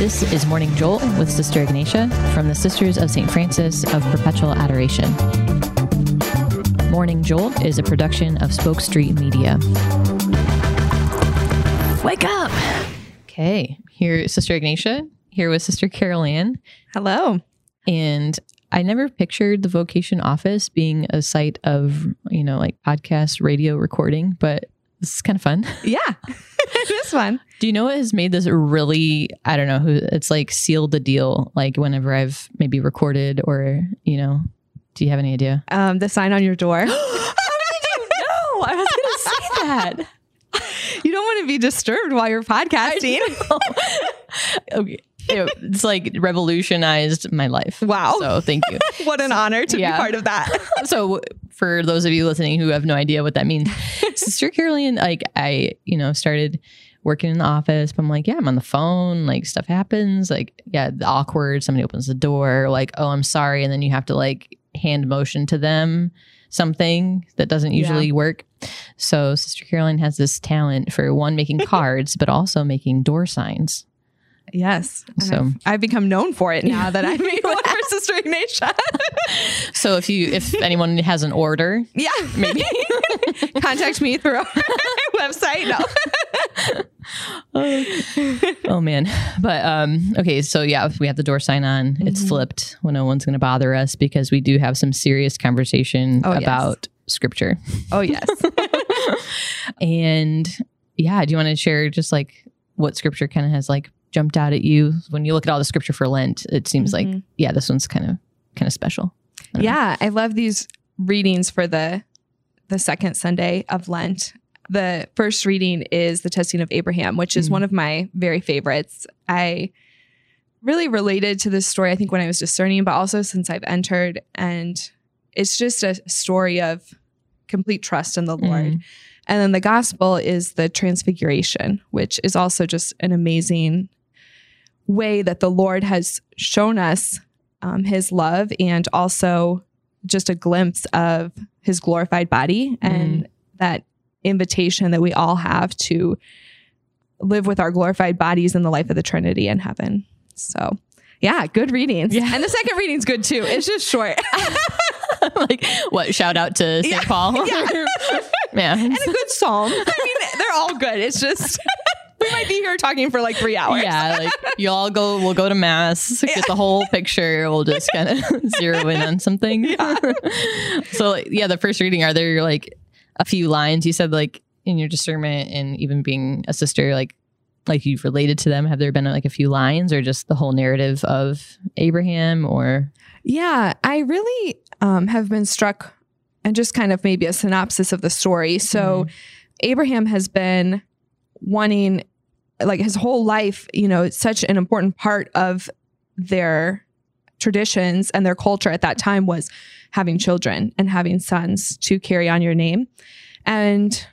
This is Morning Jolt with Sister Ignatia from the Sisters of St. Francis of Perpetual Adoration. Morning Jolt is a production of Spoke Street Media. Wake up! Okay, here, Sister Ignatia, here with Sister Karol Ann. Hello. And I never pictured the vocation office being a site of, you know, like podcast radio recording, but this is kind of fun. Yeah, it is fun. Do you know what has made this really, I don't know who, it's like sealed the deal, like whenever I've maybe recorded or, you know, do you have any idea? Um, the sign on your door. No, I was going to say that. you don't want to be disturbed while you're podcasting. okay. It's like revolutionized my life. Wow. So thank you. what an honor to Yeah. be part of that. so for those of you listening who have no idea what that means, Sister Karol Ann, like I, you know, started working in the office, but I'm like, yeah, I'm on the phone, like stuff happens, like, yeah, the awkward, somebody opens the door, like, oh, I'm sorry. And then you have to like hand motion to them something that doesn't usually work. So Sister Karol Ann has this talent for one making cards, but also making door signs. Yes. So- I've, I've become known for it now that I made one for Sister Ignatia. So if you if anyone has an order, yeah. maybe Contact me through our website. No. oh man but um okay so yeah we have the door sign on it's Mhm. flipped when no one's going to bother us because we do have some serious conversation Oh, yes. about scripture Oh, yes. and yeah do you want to share just like what scripture kind of has like jumped out at you when you look at all the scripture for lent it seems like Mhm. yeah this one's kind of kind of special I don't know. Yeah, I love these readings for the the second Sunday of Lent. The first reading is the testing of Abraham, which is Mhm. one of my very favorites. I really related to this story I think when I was discerning, but also since I've entered and it's just a story of complete trust in the Lord. Mm. And then the gospel is the transfiguration, which is also just an amazing way that the Lord has shown us um, his love and also just a glimpse of his glorified body and that invitation that we all have to live with our glorified bodies in the life of the Trinity in heaven. So, yeah, good readings. Yeah. And the second reading's good too. It's just short. like what shout out to st Yeah. paul Yeah. yeah and a good psalm. I mean, they're all good. It's just might be here talking for like three hours. Yeah, like you all go. We'll go to mass, get the whole picture. We'll just kind of zero in on something. Yeah. so like, yeah, the first reading. Are there like a few lines you said like in your discernment and even being a sister like like you've related to them? Have there been like a few lines or just the whole narrative of Abraham or Yeah, I really um, have been struck, and just kind of maybe a synopsis of the story. So, Abraham has been wanting, like his whole life, you know, such an important part of their traditions and their culture at that time was having children and having sons to carry on your name. And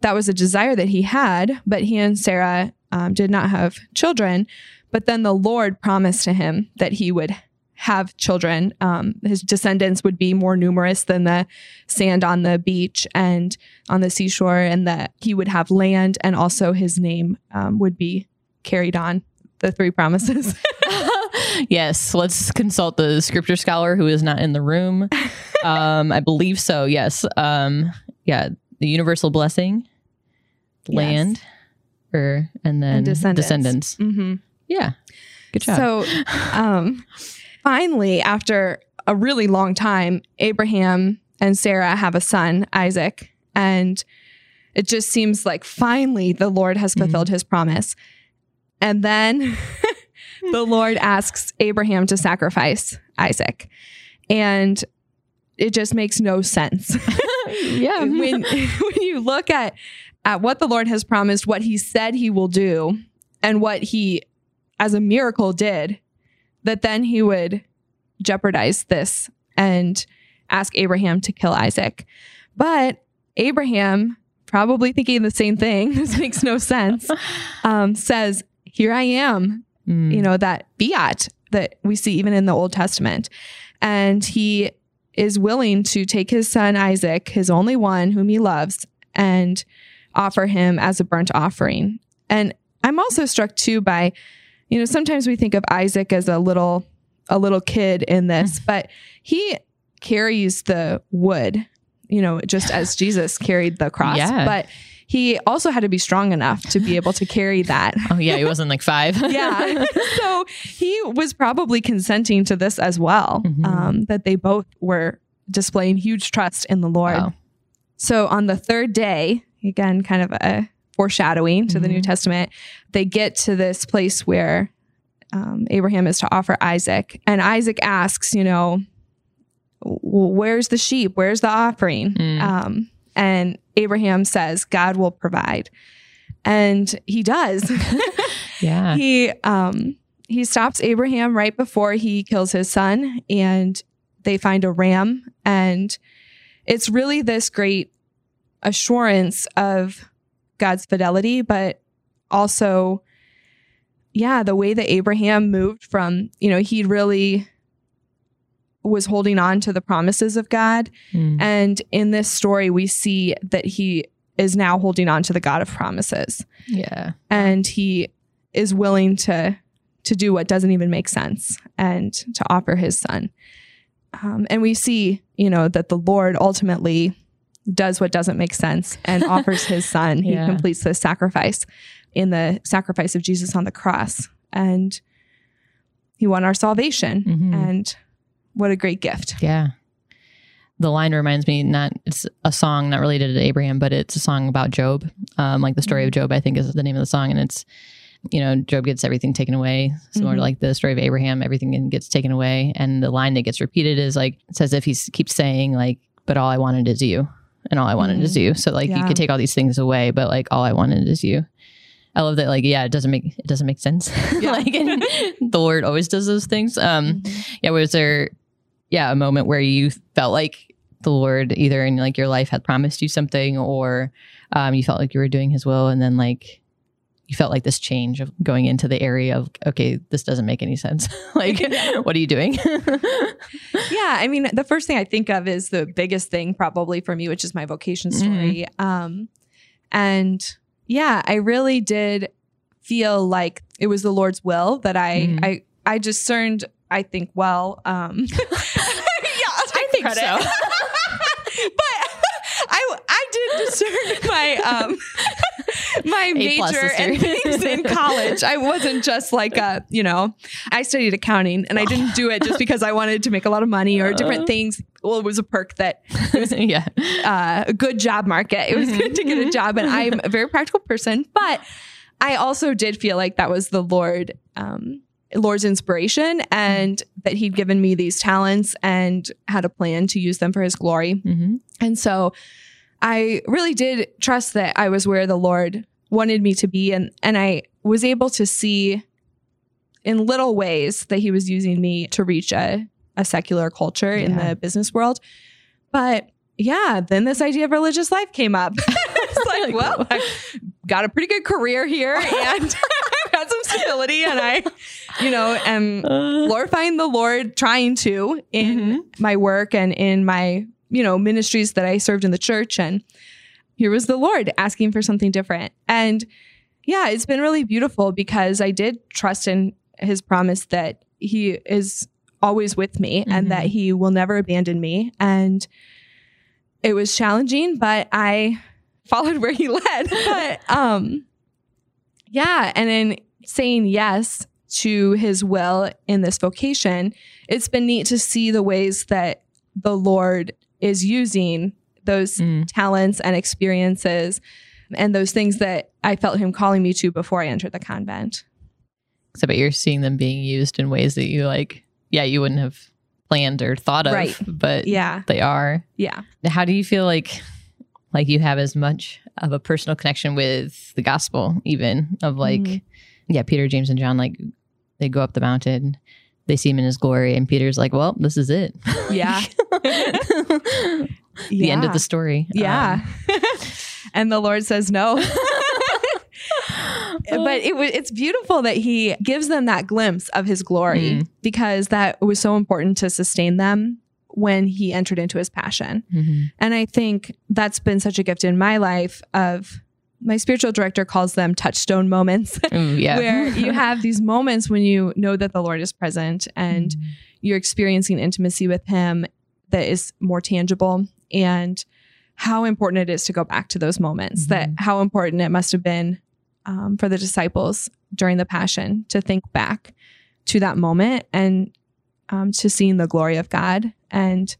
that was a desire that he had, but he and Sarah um, did not have children. But then the Lord promised to him that he would have children. Um, his descendants would be more numerous than the sand on the beach and on the seashore, and that he would have land, and also his name um, would be carried on. The three promises. yes, let's consult the scripture scholar who is not in the room. Um, I believe so. Yes. Um, yeah, the universal blessing, Yes. land, or and then And descendants. descendants. hmm Yeah, good job. So, um, finally, after a really long time, Abraham and Sarah have a son, Isaac, and it just seems like finally the Lord has mm-hmm. fulfilled his promise. And then the Lord asks Abraham to sacrifice Isaac. And it just makes no sense. yeah, when when you look at at what the Lord has promised, what he said he will do, and what he as a miracle did, that then he would jeopardize this and ask Abraham to kill Isaac. But Abraham, probably thinking the same thing, this makes no sense, um, says, Here I am, Mm. you know, that fiat that we see even in the Old Testament. And he is willing to take his son Isaac, his only one whom he loves, and offer him as a burnt offering. And I'm also struck too by, you know, sometimes we think of Isaac as a little a little kid in this, but he carries the wood, you know, just as Jesus carried the cross. Yeah. But he also had to be strong enough to be able to carry that. Oh yeah, he wasn't like five. yeah. so he was probably consenting to this as well, Mhm. um, that they both were displaying huge trust in the Lord. Wow. So on the third day, again, kind of a foreshadowing to the New Mhm. Testament, they get to this place where um, Abraham is to offer Isaac. And Isaac asks, you know, where's the sheep? Where's the offering? Mm. Um, and Abraham says, God will provide. And he does. Yeah. he um he stops Abraham right before he kills his son and they find a ram and it's really this great assurance of God's fidelity but also yeah the way that Abraham moved from you know he really was holding on to the promises of God Mm. and in this story we see that he is now holding on to the God of promises yeah. and he is willing to to do what doesn't even make sense and to offer his son um, and we see you know that the lord ultimately does what doesn't make sense and offers his son he Yeah. completes the sacrifice in the sacrifice of jesus on the cross and he won our salvation Mhm. and what a great gift Yeah. The line reminds me not it's a song not related to Abraham, but it's a song about Job. Um, like the story of Job, I think is the name of the song. And it's, you know, Job gets everything taken away. Similar Mhm. to like the story of Abraham, everything gets taken away. And the line that gets repeated is like it's as if he keeps saying, like, but all I wanted is you. And all I wanted Mhm. is you. So like you could take all these things away, but like all I wanted is you. I love that, like, yeah, it doesn't make it doesn't make sense. Yeah. like and the Lord always does those things. Um yeah was there yeah a moment where you felt like the lord either in like your life had promised you something or um, you felt like you were doing his will and then like you felt like this change of going into the area of okay this doesn't make any sense like what are you doing yeah i mean the first thing i think of is the biggest thing probably for me which is my vocation story um and yeah i really did feel like it was the lord's will that i Mhm. i i discerned i think well um yeah I think credit. so. but i i did discern my um my major and things in college. I wasn't just like a, you know, I studied accounting and I didn't do it just because I wanted to make a lot of money or different Uh. things. Well, it was a perk that yeah uh, a good job market. It was good to get a job, and I'm a very practical person. But I also did feel like that was the Lord, um, Lord's inspiration, and that He'd given me these talents and had a plan to use them for His glory. hmm And so I really did trust that I was where the Lord wanted me to be and and I was able to see in little ways that he was using me to reach a, a secular culture in the business world. But yeah, then this idea of religious life came up. it's like, well, I've got a pretty good career here and I've got some stability and I, you know, am Uh, glorifying the Lord, trying to in Mhm. my work and in my, you know, ministries that I served in the church. And here was the Lord asking for something different. And yeah, it's been really beautiful because I did trust in his promise that he is always with me and Mhm. that he will never abandon me. And it was challenging, but I followed where he led. But um yeah, and in saying yes to his will in this vocation, it's been neat to see the ways that the Lord is using those Mm. talents and experiences and those things that I felt him calling me to before I entered the convent. so but you're seeing them being used in ways that you like yeah you wouldn't have planned or thought of Right. but Yeah. they are Yeah. how do you feel like like you have as much of a personal connection with the gospel even of like Mhm. yeah peter james and john like they go up the mountain they see him in his glory and peter's like well this is it Yeah. the end of the story Yeah. and the Lord says no. Um, but it was it's beautiful that he gives them that glimpse of his glory Mm. because that was so important to sustain them when he entered into his passion. Mhm. And I think that's been such a gift in my life of my spiritual director calls them touchstone moments, Ooh, yeah. where you have these moments when you know that the Lord is present and Mm-hmm. you're experiencing intimacy with Him that is more tangible, and how important it is to go back to those moments. That Mhm. how important it must have been um, for the disciples during the Passion to think back to that moment and um, to seeing the glory of God and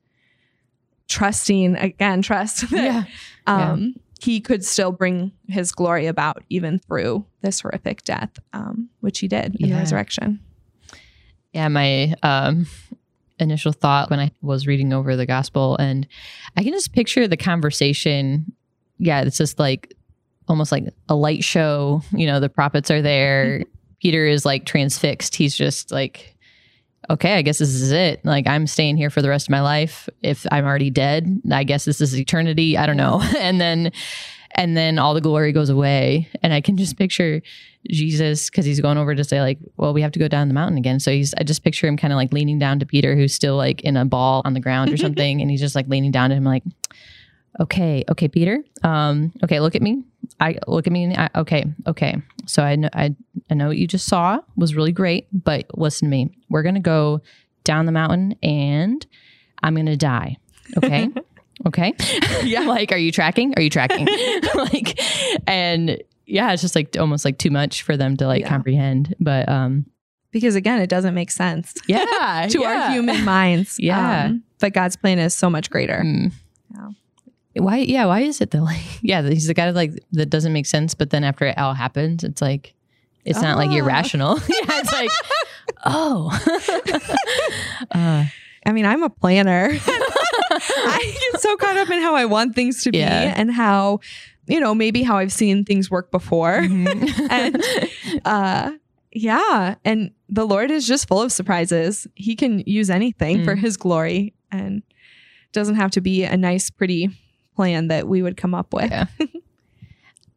trusting again, trust that yeah. um, he could still bring his glory about even through this horrific death, um, which he did in the resurrection. Yeah, my um, initial thought when I was reading over the gospel, and I can just picture the conversation. Yeah, it's just like almost like a light show. You know, the prophets are there. Peter is like transfixed. He's just like, okay, I guess this is it. Like, I'm staying here for the rest of my life. If I'm already dead, I guess this is eternity. I don't know. and then, and then all the glory goes away. And I can just picture Jesus because he's going over to say like, well, we have to go down the mountain again. So he's I just picture him kind of like leaning down to Peter, who's still like in a ball on the ground or something, and he's just like leaning down to him like, okay, okay, Peter, um, okay, look at me. I look at me. And I, okay, okay. So I know I I know what you just saw was really great, but listen to me. We're gonna go down the mountain and I'm gonna die. Okay. okay. Yeah. like, are you tracking? Are you tracking? like, and yeah, it's just like almost like too much for them to like Yeah. comprehend. But um, Because again, it doesn't make sense yeah, to our human minds. Yeah. Um, but God's plan is so much greater. Mm. Yeah. Why? Yeah. Why is it that like yeah he's the guy that, like that doesn't make sense, but then after it all happens, it's like it's not like Oh. irrational. yeah, it's like oh. uh, I mean, I'm a planner. I get so caught up in how I want things to be Yeah. and how, you know, maybe how I've seen things work before. mhm. and uh yeah and the lord is just full of surprises he can use anything for Mm. his glory and doesn't have to be a nice pretty plan that we would come up with Yeah.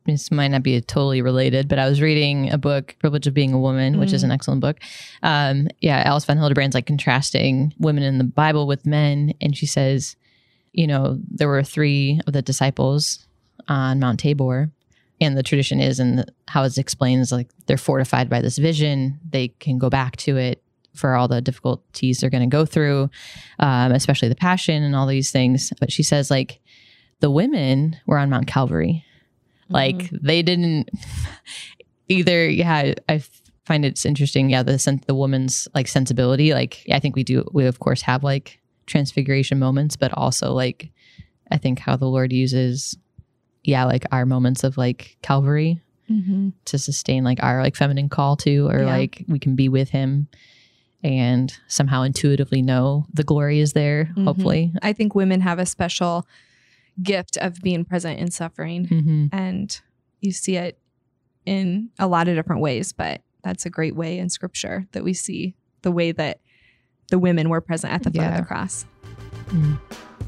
this might not be totally related, but I was reading a book, Privilege of Being a Woman, which is Mm. an excellent book. Um, yeah, Alice von Hildebrand's like contrasting women in the Bible with men. And she says, you know, there were three of the disciples on Mount Tabor. And the tradition is, and how it's explained is like they're fortified by this vision. They can go back to it for all the difficulties they're going to go through, um, especially the passion and all these things. But she says, like, the women were on Mount Calvary. Like Mm-hmm. they didn't either. Yeah, I find it's interesting. Yeah, the sen- the woman's like sensibility. Like I think we do. We of course have like transfiguration moments, but also like I think how the Lord uses, yeah, like our moments of like Calvary Mhm. to sustain like our like feminine call to, or Yeah. like we can be with Him and somehow intuitively know the glory is there. Mhm. Hopefully. i think women have a special gift of being present in suffering hmm and you see it in a lot of different ways but that's a great way in scripture that we see the way that the women were present at the foot of the cross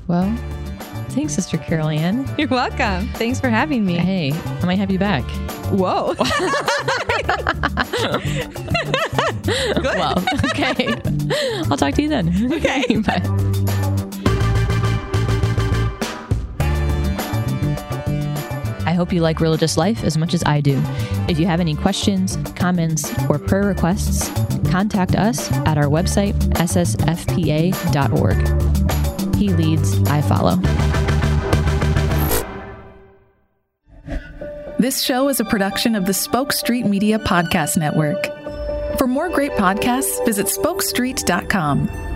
Well, thanks, Sister Karol Ann. you're welcome thanks for having me Hey, I might have you back. whoa Well, okay. I'll talk to you then. Okay. Bye. Hope you like Religious Life as much as I do. If you have any questions, comments, or prayer requests, contact us at our website, ssfpa.org. He leads, I follow. This show is a production of the Spoke Street Media Podcast Network. For more great podcasts, visit spokestreet.com.